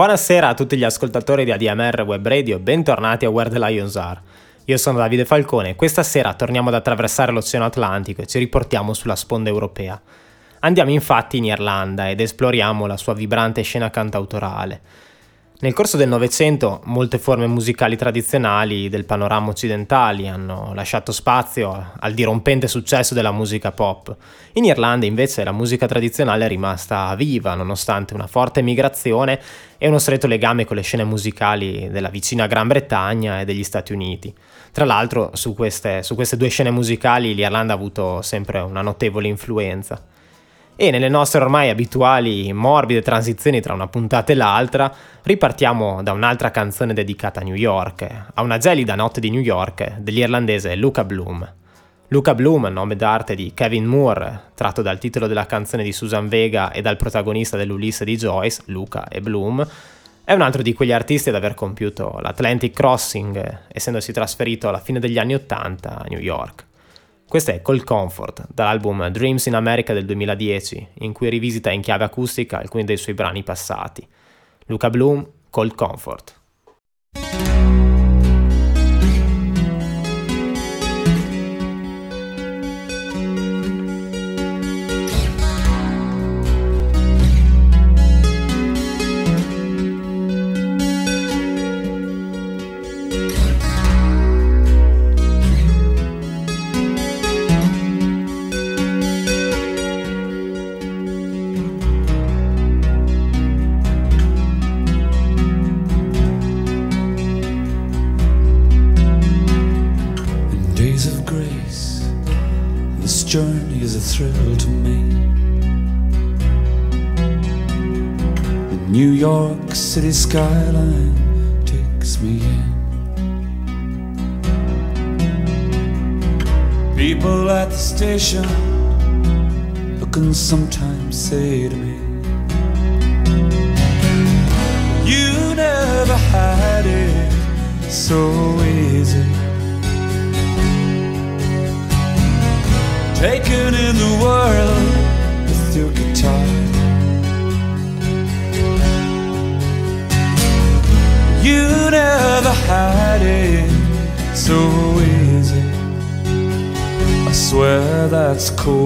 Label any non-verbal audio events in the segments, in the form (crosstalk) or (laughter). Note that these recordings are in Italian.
Buonasera a tutti gli ascoltatori di ADMR Web Radio, bentornati a Where the Lions Are. Io sono Davide Falcone e questa sera torniamo ad attraversare l'Oceano Atlantico e ci riportiamo sulla sponda europea. Andiamo infatti in Irlanda ed esploriamo la sua vibrante scena cantautorale. Nel corso del Novecento molte forme musicali tradizionali del panorama occidentali hanno lasciato spazio al dirompente successo della musica pop. In Irlanda invece la musica tradizionale è rimasta viva nonostante una forte migrazione e uno stretto legame con le scene musicali della vicina Gran Bretagna e degli Stati Uniti. Tra l'altro su queste, su queste due scene musicali l'Irlanda ha avuto sempre una notevole influenza. E nelle nostre ormai abituali morbide transizioni tra una puntata e l'altra, ripartiamo da un'altra canzone dedicata a New York, a una gelida notte di New York dell'irlandese Luca Bloom. Luca Bloom, nome d'arte di Kevin Moore, tratto dal titolo della canzone di Susan Vega e dal protagonista dell'Ulisse di Joyce, Luca e Bloom, è un altro di quegli artisti ad aver compiuto l'Atlantic Crossing, essendosi trasferito alla fine degli anni Ottanta a New York. Questo è Cold Comfort, dall'album Dreams in America del 2010, in cui rivisita in chiave acustica alcuni dei suoi brani passati. Luca Bloom, Cold Comfort. Skyline takes me in. People at the station look and sometimes say to me, You never had it so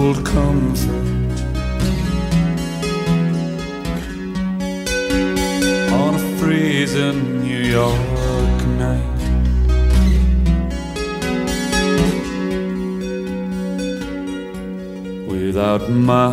cold comfort. On a freezing New York night. without my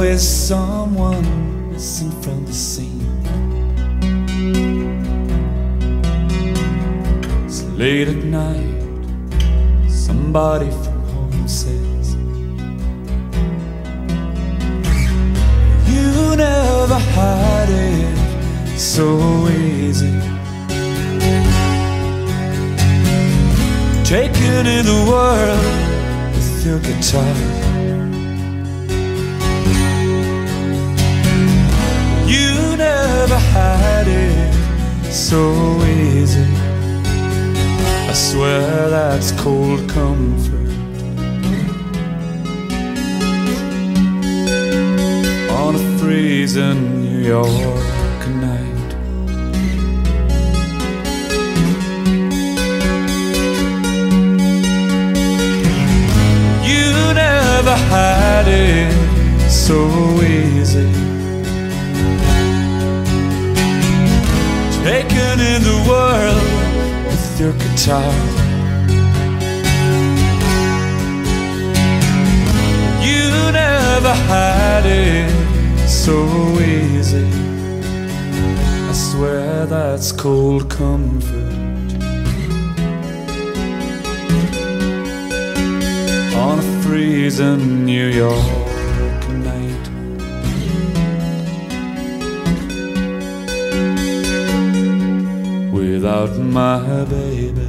always someone missing from the scene. It's late at night, somebody from home says, You never had it so easy. Taken in the world with your guitar. Had it so easy. I swear that's cold comfort. On a freezing New York night. You never had it so easy. Taken in the world with your guitar. You never had it so easy. I swear that's cold comfort. On a freezing New York Without my baby.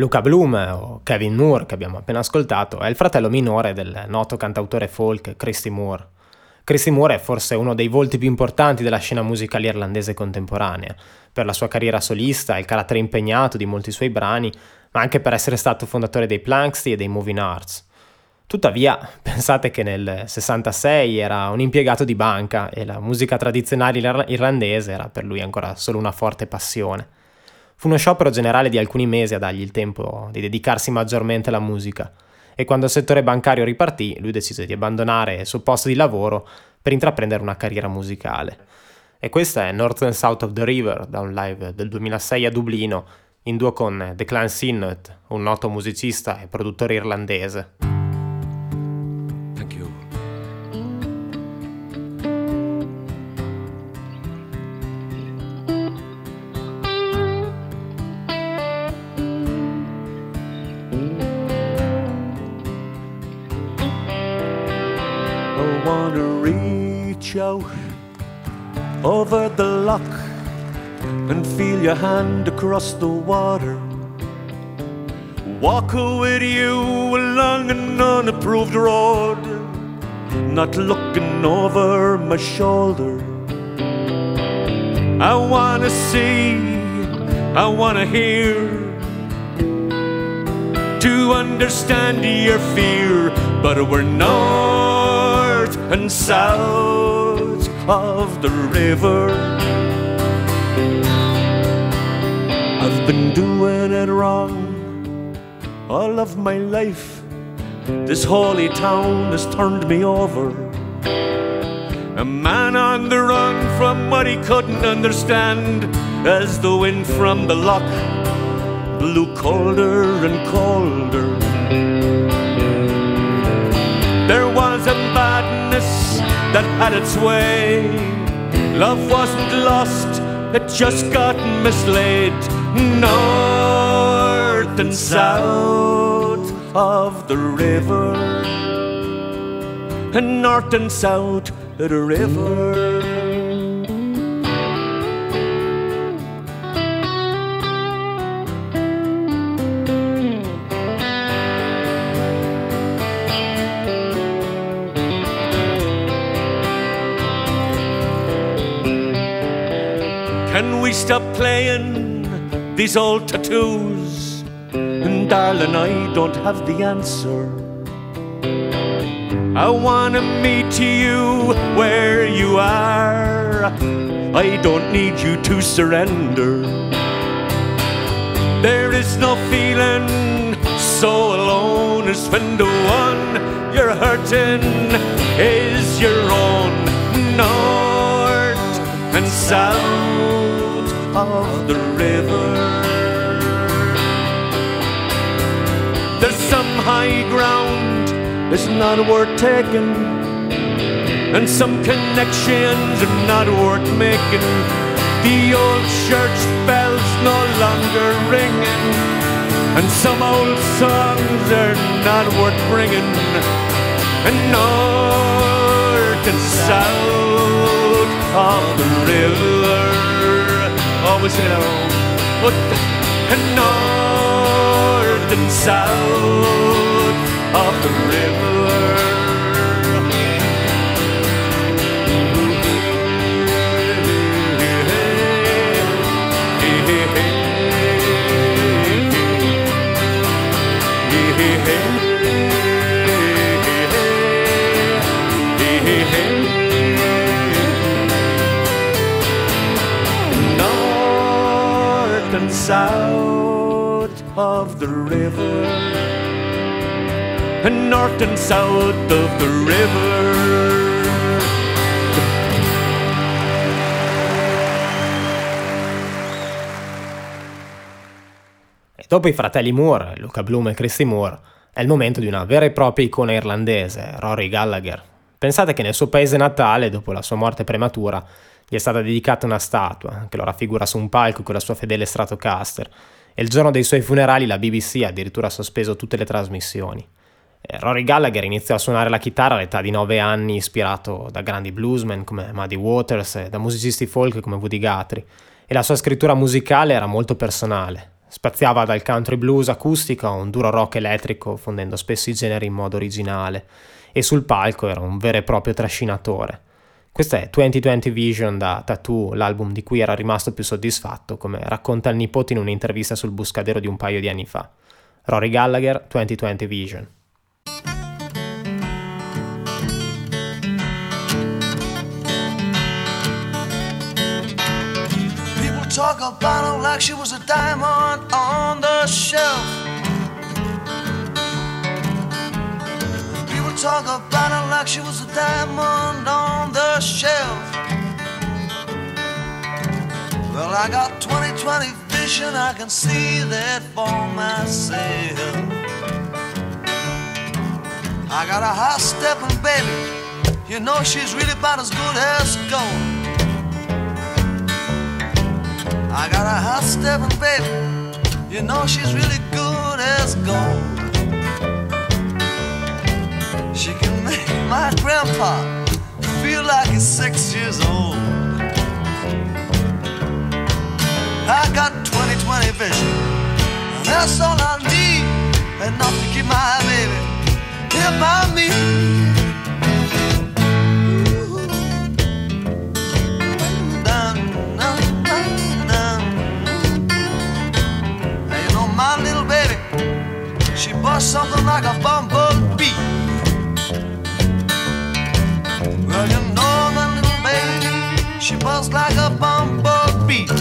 Luca Bloom, o Kevin Moore, che abbiamo appena ascoltato, è il fratello minore del noto cantautore folk Christy Moore. Christy Moore è forse uno dei volti più importanti della scena musicale irlandese contemporanea, per la sua carriera solista e il carattere impegnato di molti suoi brani, ma anche per essere stato fondatore dei Planksty e dei Moving Arts. Tuttavia, (laughs) pensate che nel 66 era un impiegato di banca e la musica tradizionale irlandese era per lui ancora solo una forte passione. Fu uno sciopero generale di alcuni mesi a dargli il tempo di dedicarsi maggiormente alla musica e quando il settore bancario ripartì lui decise di abbandonare il suo posto di lavoro per intraprendere una carriera musicale. E questa è North and South of the River da un live del 2006 a Dublino in duo con Declan Sinnott, un noto musicista e produttore irlandese. Over the lock and feel your hand across the water. Walk with you along an unapproved road, not looking over my shoulder. I wanna see, I wanna hear, to understand your fear, but we're north and south of the river. I've been doing it wrong all of my life. This holy town has turned me over. A man on the run from what he couldn't understand as the wind from the loch blew colder and colder. That had its way. Love wasn't lost, it just got mislaid. North and south of the river, and north and south of the river. Stop playing these old tattoos? And darling, I don't have the answer. I wanna meet you where you are. I don't need you to surrender. There is no feeling so alone as when the one you're hurting is your own. North and south of the river. There's some high ground that's not worth taking, and some connections are not worth making. The old church bells no longer ringing, and some old songs are not worth bringing. And north and south of the river always know, and north and south of the river. south of the river. And north and south of the river. Dopo i fratelli Moore, Luca Bloom e Christy Moore, è il momento di una vera e propria icona irlandese, Rory Gallagher. Pensate che nel suo paese natale, dopo la sua morte prematura, gli è stata dedicata una statua che lo raffigura su un palco con la sua fedele Stratocaster e il giorno dei suoi funerali la BBC ha addirittura sospeso tutte le trasmissioni. E Rory Gallagher iniziò a suonare la chitarra all'età di 9 anni ispirato da grandi bluesmen come Muddy Waters e da musicisti folk come Woody Guthrie e la sua scrittura musicale era molto personale. Spaziava dal country blues acustico a un duro rock elettrico fondendo spesso i generi in modo originale e sul palco era un vero e proprio trascinatore. Questo è 2020 Vision da Tattoo, l'album di cui era rimasto più soddisfatto, come racconta il nipote in un'intervista sul Buscadero di un paio di anni fa. Rory Gallagher, 2020 Vision. Talk about her like she was a diamond on the shelf. People talk about her like she was a diamond on I got 2020 vision, I can see that for myself. I got a high stepping baby, you know she's really about as good as gold. I got a hot stepping baby. You know she's really good as gold. She can make my grandpa feel like he's six years old. I got 20/20 vision. and That's all I need. Enough to keep my baby here by me. Dun, dun, dun, dun. Now you know my little baby, she busts something like a bumblebee. Well, you know my little baby, she busts like a bumblebee.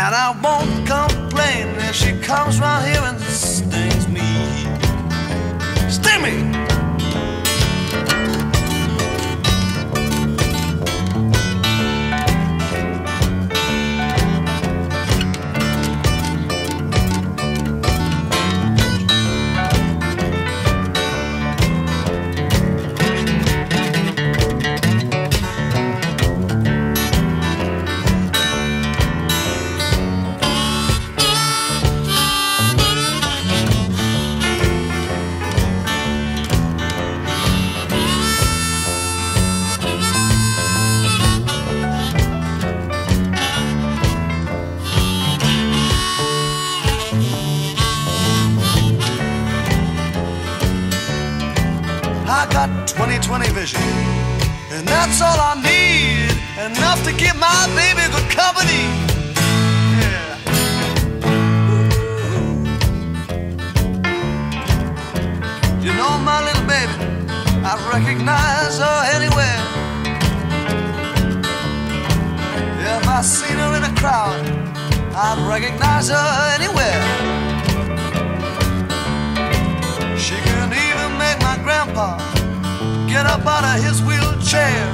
And I won't complain if she comes round here and stings me. Sting me! Got 20/20 vision, and that's all I need. Enough to give my baby good company. Yeah. You know my little baby, I recognize her anywhere. If I seen her in a crowd, I'd recognize her anywhere. Get up out of his wheelchair.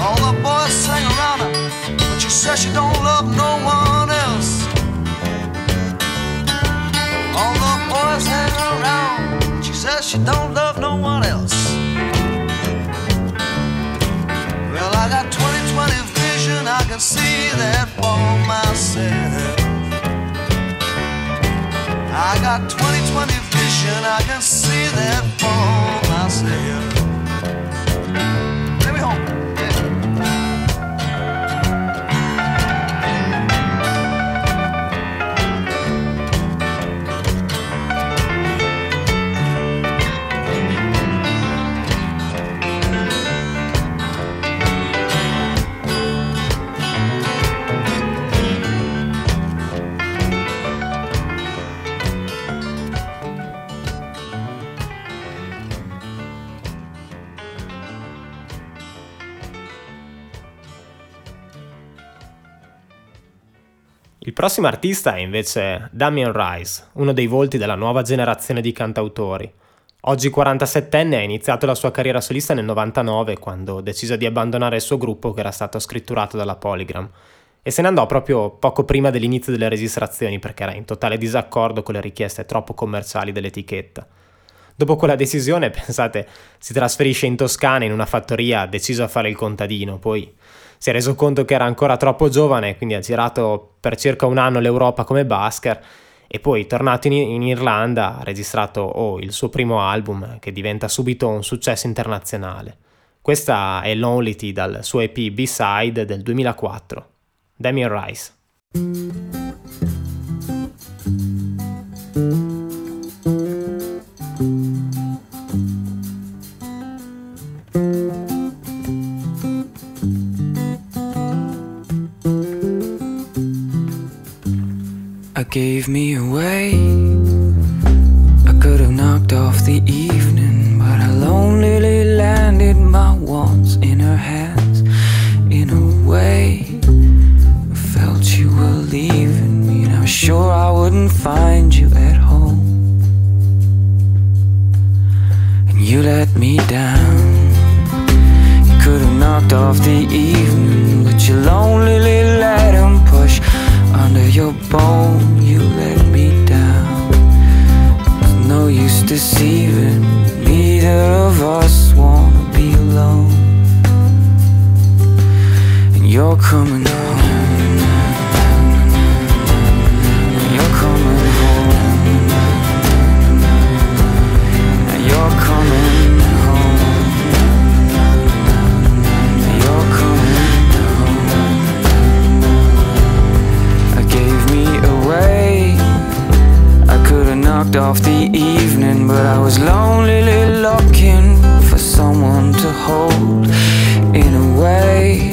All the boys sing around her, but she says she don't love no one else. All the boys hang around, she says she don't love no one else. Well, I got 20/20 vision, I can see that for myself. I got 20/20 vision, I can see that for myself. Take me home. Prossimo artista è invece Damien Rice, uno dei volti della nuova generazione di cantautori. Oggi 47enne ha iniziato la sua carriera solista nel 99 quando decise di abbandonare il suo gruppo che era stato scritturato dalla Polygram e se ne andò proprio poco prima dell'inizio delle registrazioni perché era in totale disaccordo con le richieste troppo commerciali dell'etichetta. Dopo quella decisione, (laughs) pensate, si trasferisce in Toscana in una fattoria deciso a fare il contadino, poi si è reso conto che era ancora troppo giovane, quindi ha girato per circa un anno l'Europa come basker e poi tornato in, in Irlanda ha registrato oh, il suo primo album che diventa subito un successo internazionale. Questa è Lonely dal suo EP B-Side del 2004, Damien Rice. Gave me away. I could have knocked off the evening, but I lonely landed my wants in her hands. In a way, I felt you were leaving me, and I was sure I wouldn't find you at home. And you let me down. You could have knocked off the evening, but you lonely let him push under your bone, deceiving, neither of us wanna be alone. And you're coming home. Knocked off the evening, but I was lonely looking for someone to hold. In a way,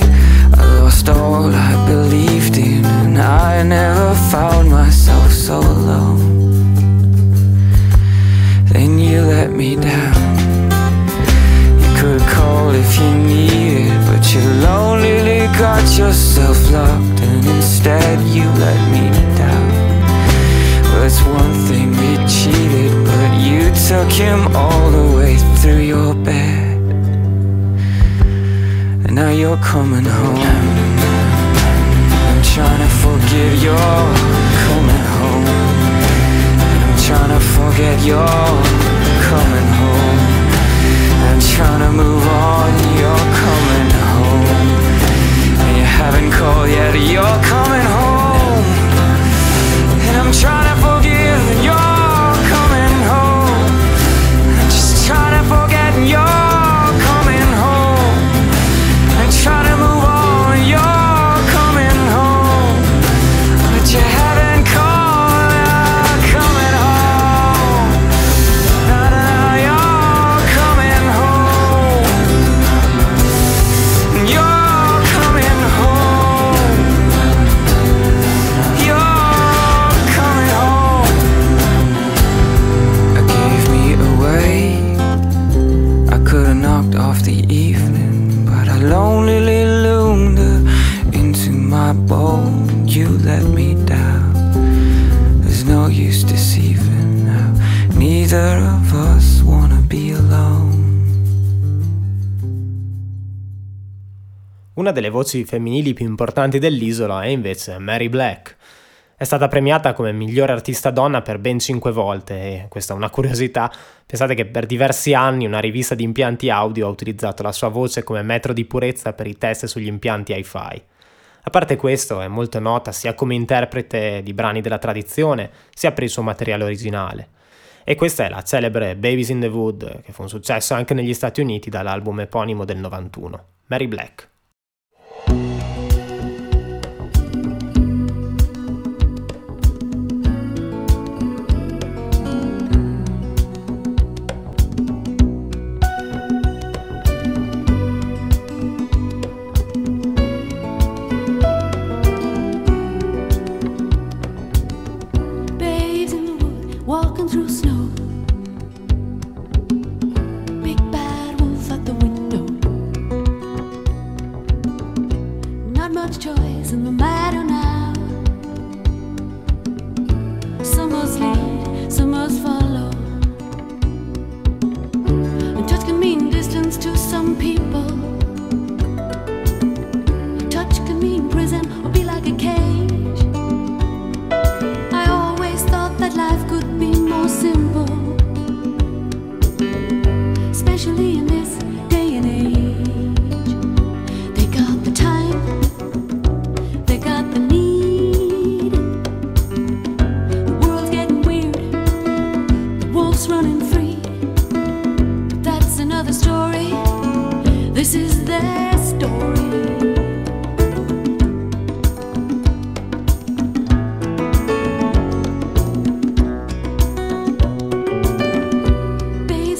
I lost all I believed in, and I never found myself so alone. Then you let me down. You could call if you needed, but you lonely got yourself locked, and instead you let me down. It's one thing we cheated, but you took him all the way through your bed. And now you're coming home. I'm trying to forgive you're coming home. I'm trying to forget you're coming home. I'm trying to move on, you're coming home. And you haven't called yet, you're coming home. And I'm trying to delle voci femminili più importanti dell'isola è invece Mary Black. È stata premiata come migliore artista donna per ben cinque volte e questa è una curiosità. Pensate che per diversi anni una rivista di impianti audio ha utilizzato la sua voce come metro di purezza per i test sugli impianti hi-fi. A parte questo, è molto nota sia come interprete di brani della tradizione, sia per il suo materiale originale. E questa è la celebre Babies in the Wood, che fu un successo anche negli Stati Uniti dall'album eponimo del 91, Mary Black.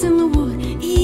Сыну и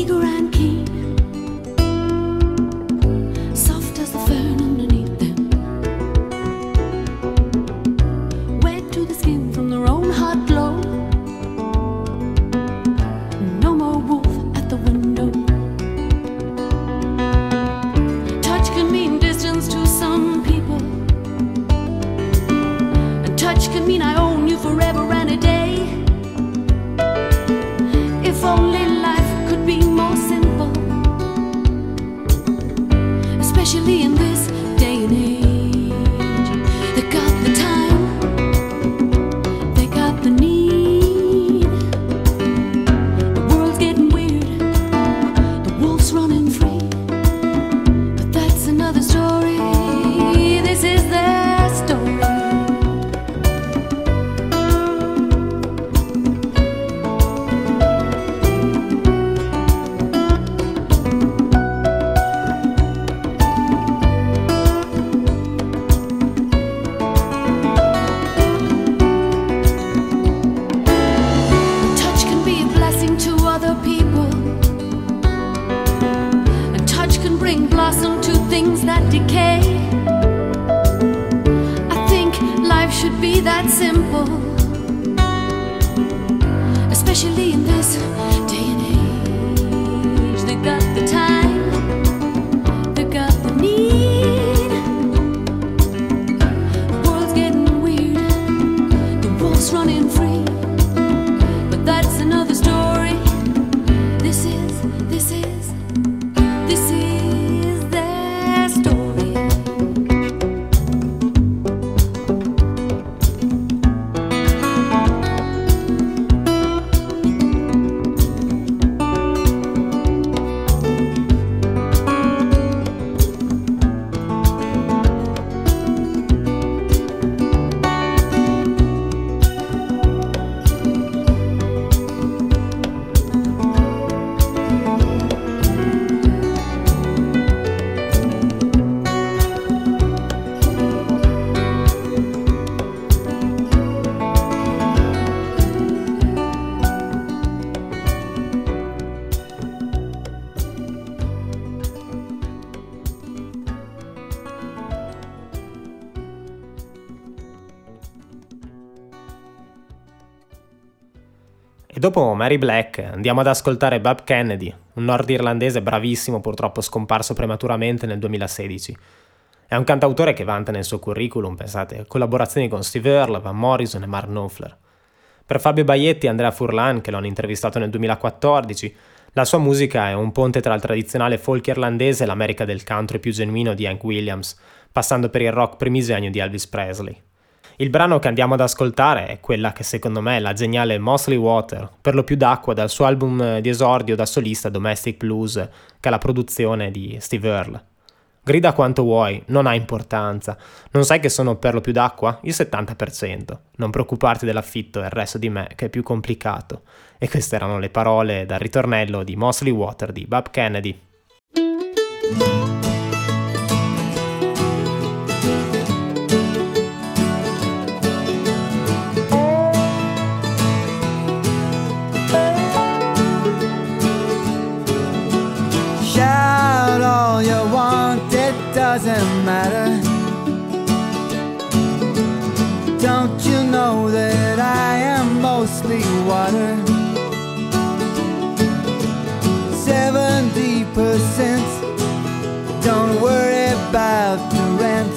dopo Mary Black andiamo ad ascoltare Bob Kennedy, un nordirlandese bravissimo purtroppo scomparso prematuramente nel 2016. È un cantautore che vanta nel suo curriculum, pensate, collaborazioni con Steve Earle, Van Morrison e Mark Knopfler. Per Fabio Baietti e Andrea Furlan, che l'hanno intervistato nel 2014, la sua musica è un ponte tra il tradizionale folk irlandese e l'America del country più genuino di Hank Williams, passando per il rock primigenio di Elvis Presley. Il brano che andiamo ad ascoltare è quella che secondo me è la geniale Mosley Water, per lo più d'acqua dal suo album di esordio da solista Domestic Blues, che ha la produzione di Steve Earle. Grida quanto vuoi, non ha importanza. Non sai che sono per lo più d'acqua? Il 70%. Non preoccuparti dell'affitto e il resto di me che è più complicato. E queste erano le parole dal ritornello di Mosley Water di Bob Kennedy. All you want, it doesn't matter. Don't you know that I am mostly water? Seventy percent. Don't worry about the rent.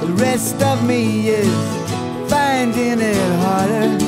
The rest of me is finding it harder.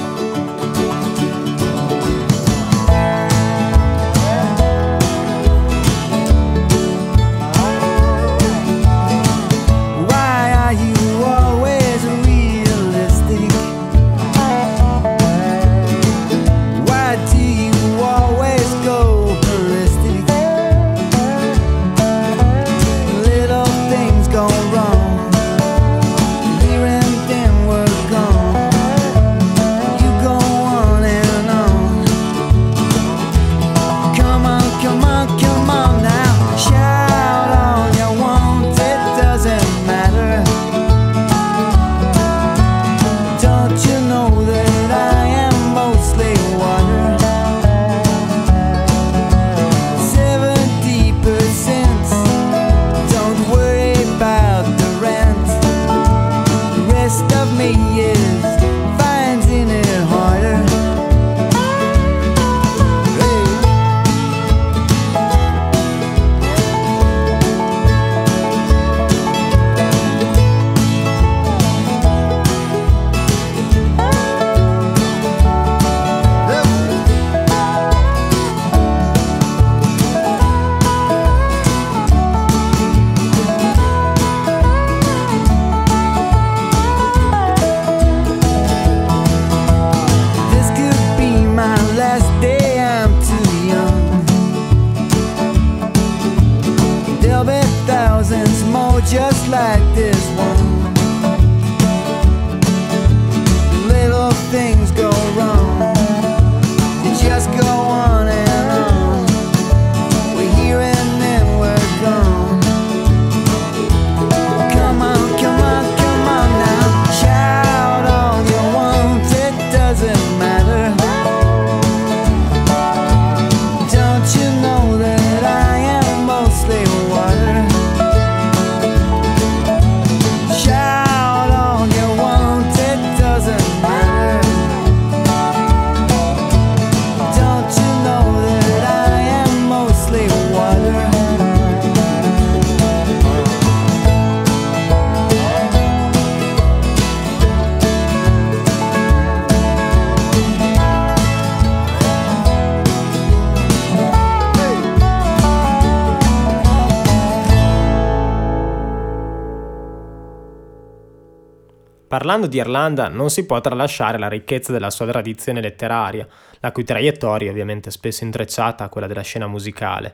Parlando di Irlanda non si può tralasciare la ricchezza della sua tradizione letteraria, la cui traiettoria è ovviamente spesso intrecciata a quella della scena musicale.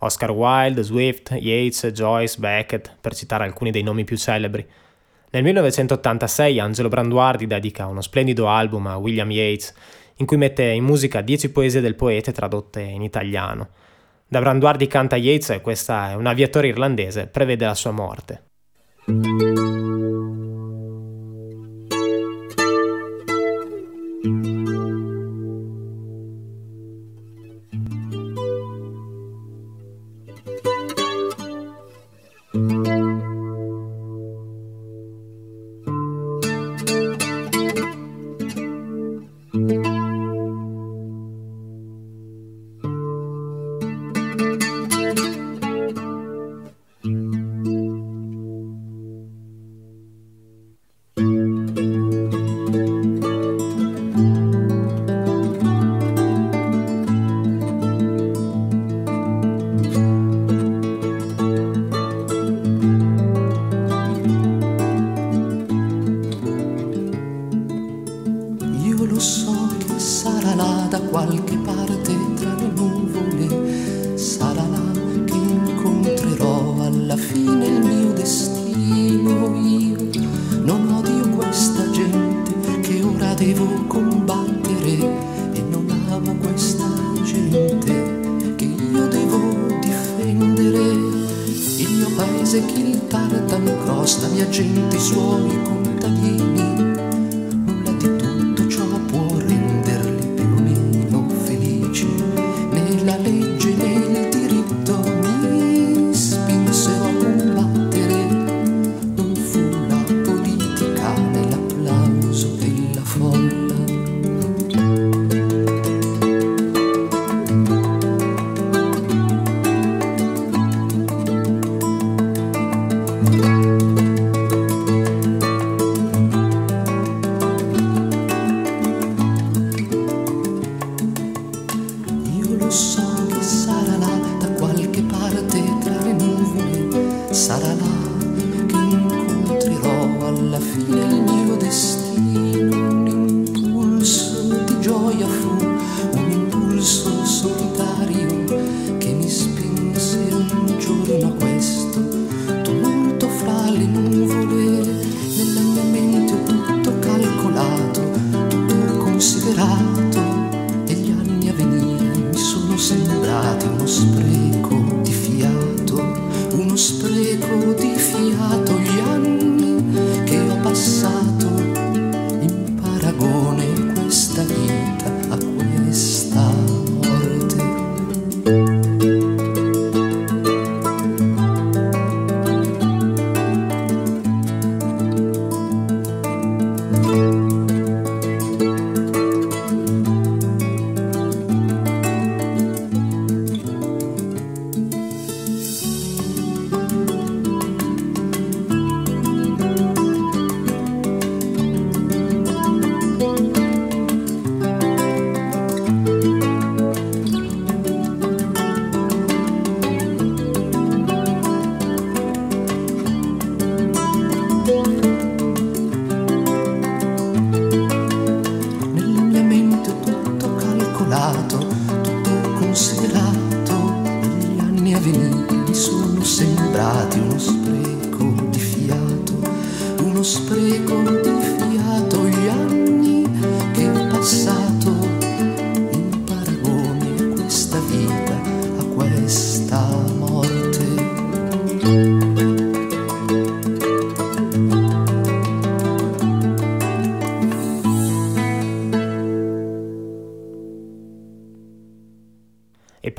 Oscar Wilde, Swift, Yeats, Joyce, Beckett, per citare alcuni dei nomi più celebri. Nel 1986 Angelo Branduardi dedica uno splendido album a William Yeats, in cui mette in musica dieci poesie del poeta tradotte in italiano. Da Branduardi canta Yeats e questa è un aviatore irlandese, prevede la sua morte.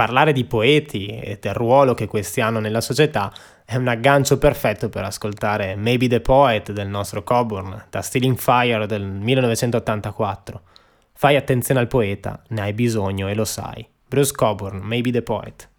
Parlare di poeti e del ruolo che questi hanno nella società è un aggancio perfetto per ascoltare Maybe the Poet del nostro Coburn, da Stealing Fire del 1984. Fai attenzione al poeta, ne hai bisogno e lo sai. Bruce Coburn, Maybe the Poet.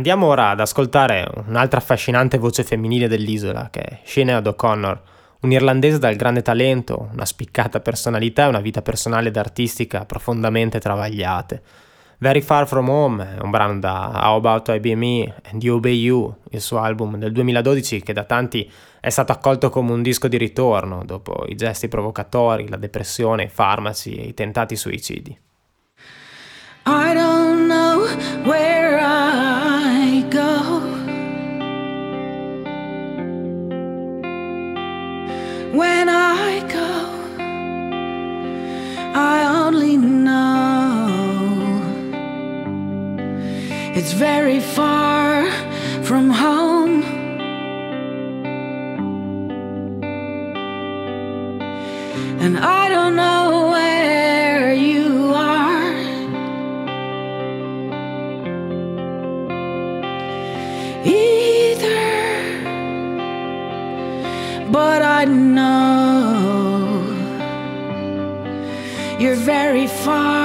Andiamo ora ad ascoltare un'altra affascinante voce femminile dell'isola, che è Sinead O'Connor, un irlandese dal grande talento, una spiccata personalità e una vita personale ed artistica profondamente travagliate. Very Far From Home è un brano da How About I Be and You Obey You, il suo album del 2012 che da tanti è stato accolto come un disco di ritorno dopo i gesti provocatori, la depressione, i farmaci e i tentati suicidi. I don't know where when I go. I only know it's very far from home. And I don't know very far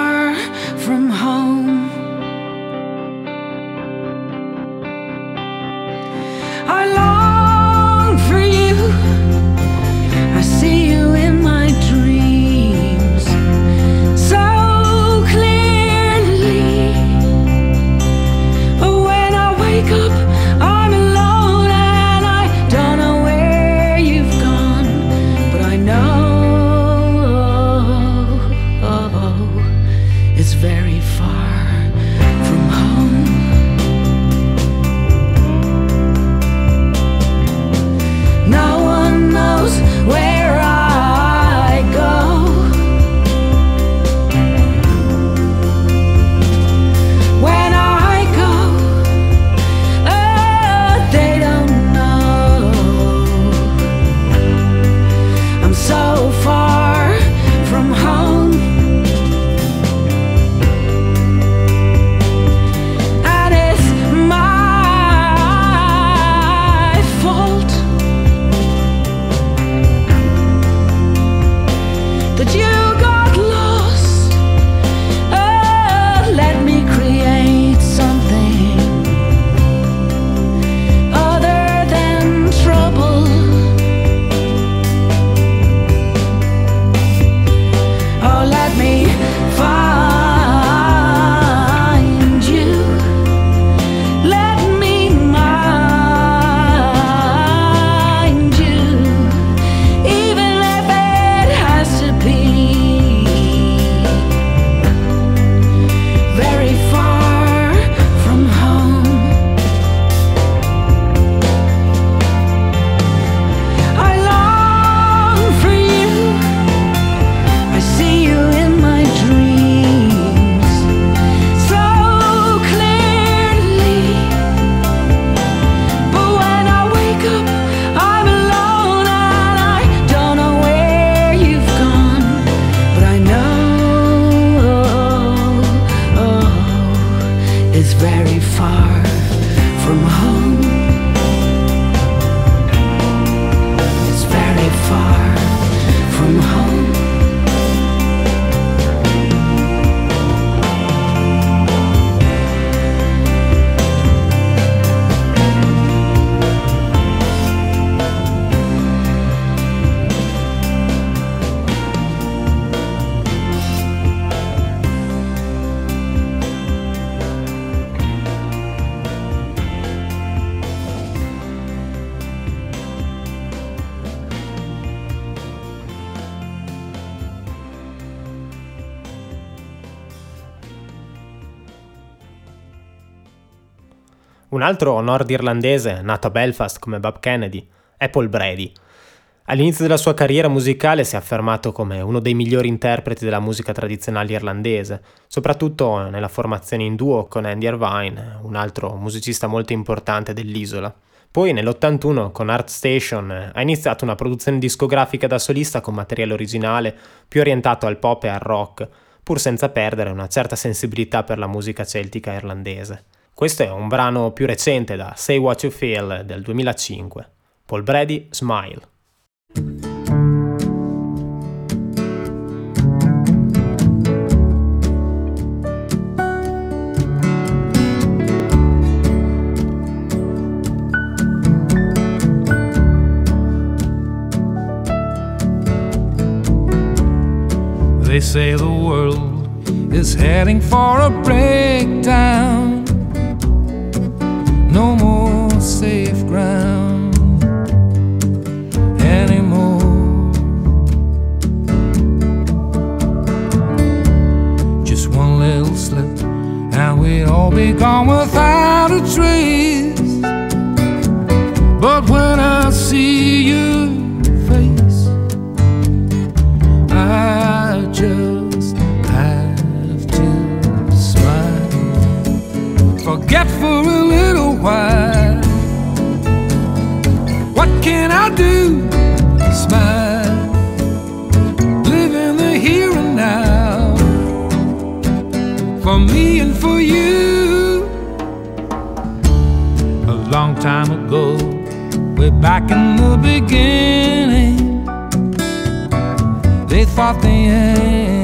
altro nordirlandese nato a Belfast come Bob Kennedy è Paul Brady. All'inizio della sua carriera musicale si è affermato come uno dei migliori interpreti della musica tradizionale irlandese, soprattutto nella formazione in duo con Andy Irvine, un altro musicista molto importante dell'isola. Poi nell'81 con Art Station ha iniziato una produzione discografica da solista con materiale originale più orientato al pop e al rock, pur senza perdere una certa sensibilità per la musica celtica irlandese. Questo è un brano più recente da Say What You Feel del 2005. Paul Brady, Smile. They say the world is heading for a breakdown. No more safe ground anymore. Just one little slip, and we'd all be gone without a trace. But when I see your face, I just Forget for a little while. What can I do? Smile. Live in the here and now. For me and for you. A long time ago, way back in the beginning. They thought the ending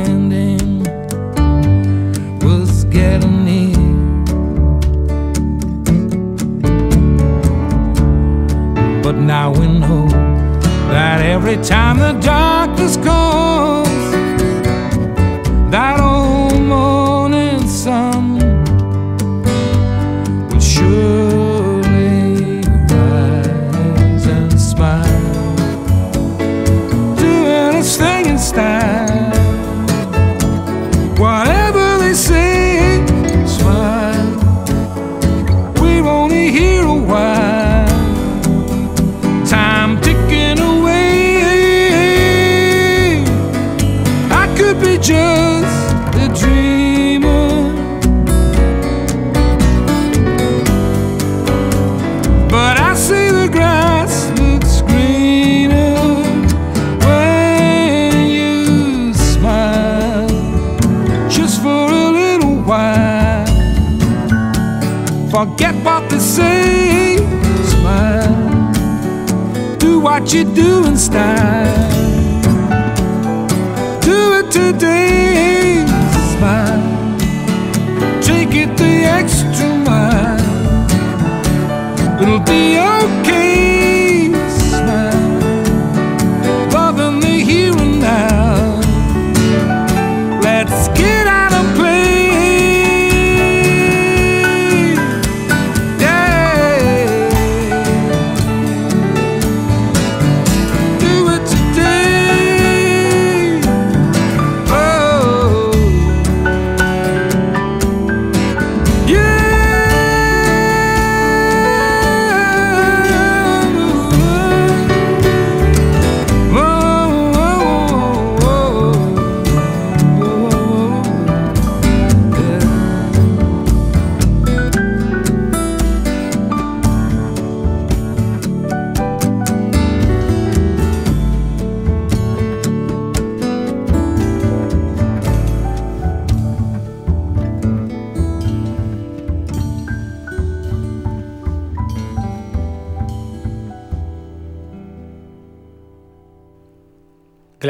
But now we know that every time the darkness comes, that old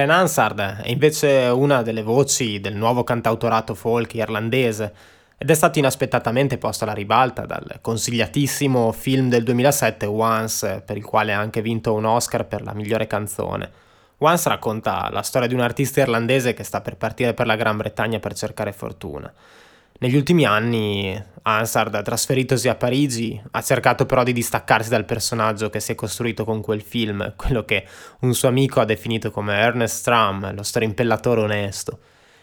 Glenn Hansard è invece una delle voci del nuovo cantautorato folk irlandese ed è stato inaspettatamente posto alla ribalta dal consigliatissimo film del 2007 Once, per il quale ha anche vinto un Oscar per la migliore canzone. Once racconta la storia di un artista irlandese che sta per partire per la Gran Bretagna per cercare fortuna. Negli ultimi anni Hansard, trasferitosi a Parigi, ha cercato però di distaccarsi dal personaggio che si è costruito con quel film, quello che un suo amico ha definito come Ernest Stram, lo strimpellatore onesto.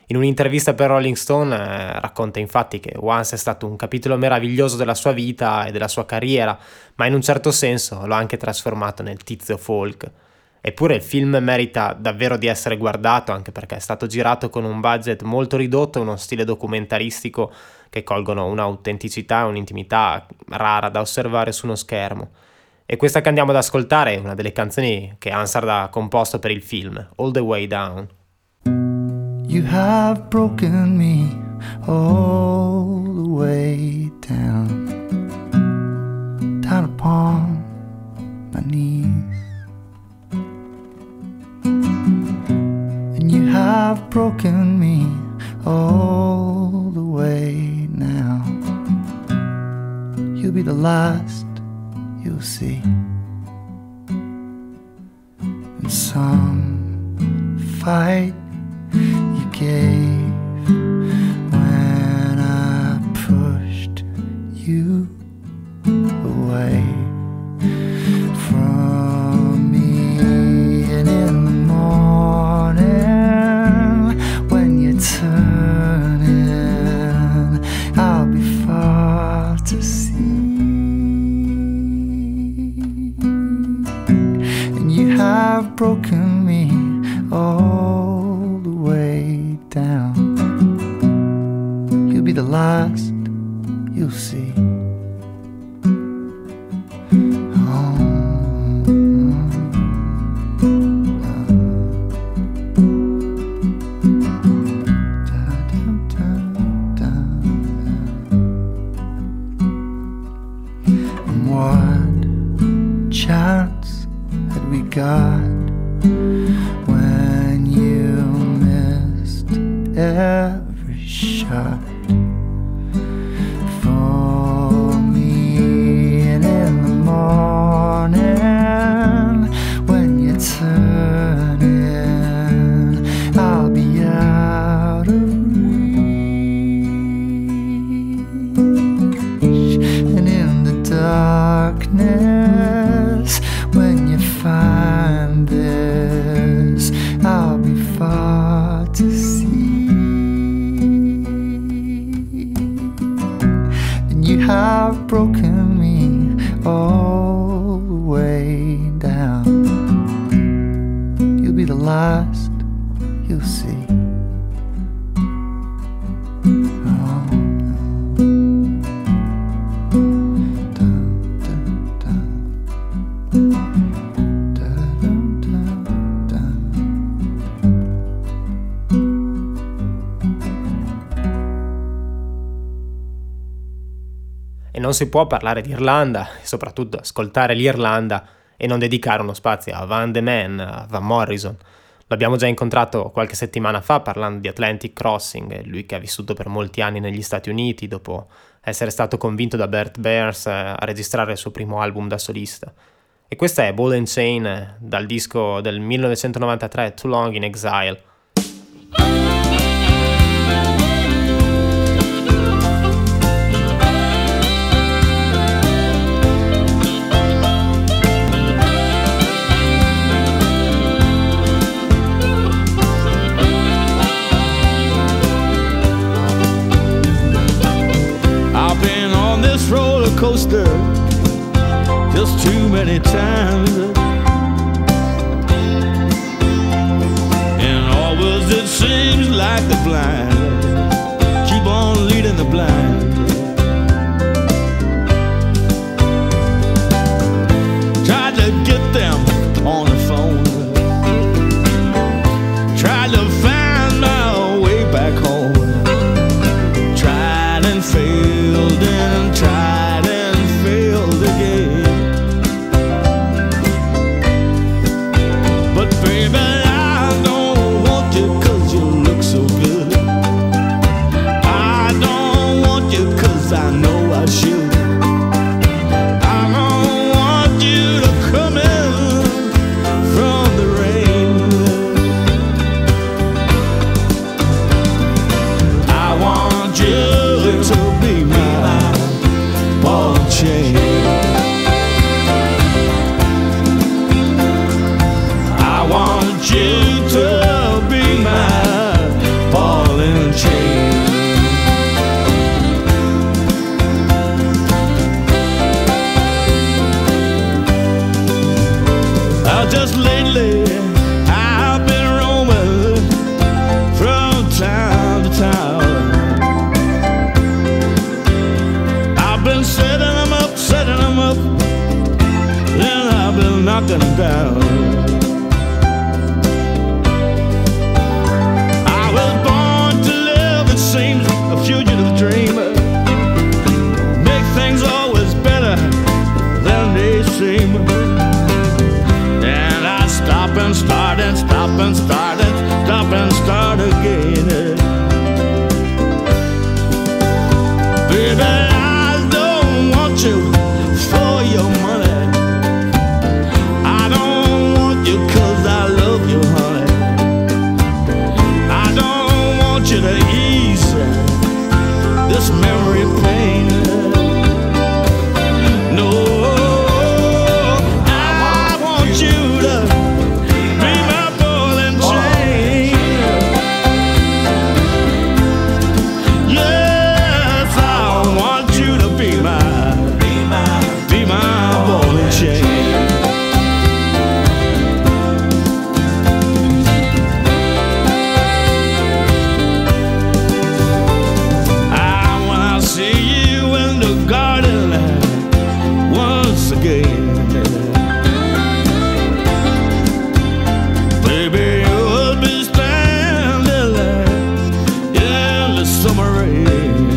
In un'intervista per Rolling Stone eh, racconta infatti che Once è stato un capitolo meraviglioso della sua vita e della sua carriera, ma in un certo senso lo ha anche trasformato nel tizio folk. Eppure il film merita davvero di essere guardato anche perché è stato girato con un budget molto ridotto e uno stile documentaristico che colgono un'autenticità e un'intimità rara da osservare su uno schermo. E questa che andiamo ad ascoltare è una delle canzoni che Hansard ha composto per il film, All the Way Down. You have broken me all the way down, down upon have broken me all the way now. You'll be the last you'll see. And some fight you gave when I pushed you away E non si può parlare di Irlanda e soprattutto ascoltare l'Irlanda e non dedicare uno spazio a Van de Man, a Van Morrison. L'abbiamo già incontrato qualche settimana fa parlando di Atlantic Crossing, lui che ha vissuto per molti anni negli Stati Uniti dopo essere stato convinto da Bert Bears eh, a registrare il suo primo album da solista. E questa è Ball and Chain eh, dal disco del 1993 Too Long in Exile. Time. right.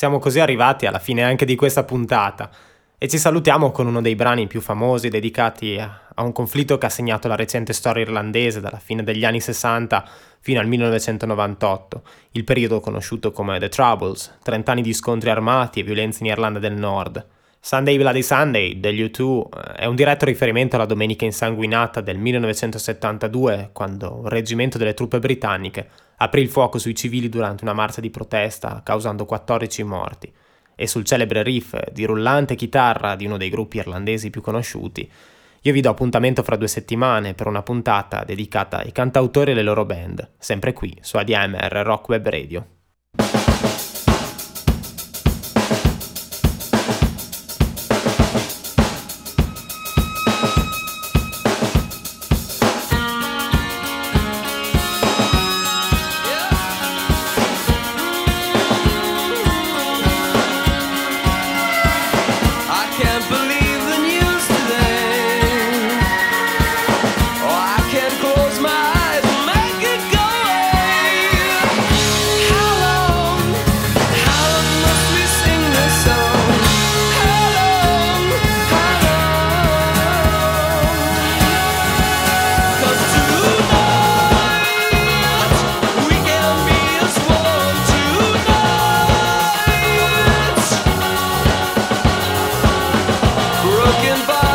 Siamo così arrivati alla fine anche di questa puntata e ci salutiamo con uno dei brani più famosi dedicati a un conflitto che ha segnato la recente storia irlandese dalla fine degli anni 60 fino al 1998, il periodo conosciuto come The Troubles, 30 anni di scontri armati e violenze in Irlanda del Nord. Sunday Bloody Sunday degli U2 eh, è un diretto riferimento alla Domenica insanguinata del 1972, quando un reggimento delle truppe britanniche aprì il fuoco sui civili durante una marcia di protesta, causando 14 morti, e sul celebre riff di rullante chitarra di uno dei gruppi irlandesi più conosciuti, io vi do appuntamento fra due settimane per una puntata dedicata ai cantautori e alle loro band, sempre qui su ADMR Rock Web Radio. Bye.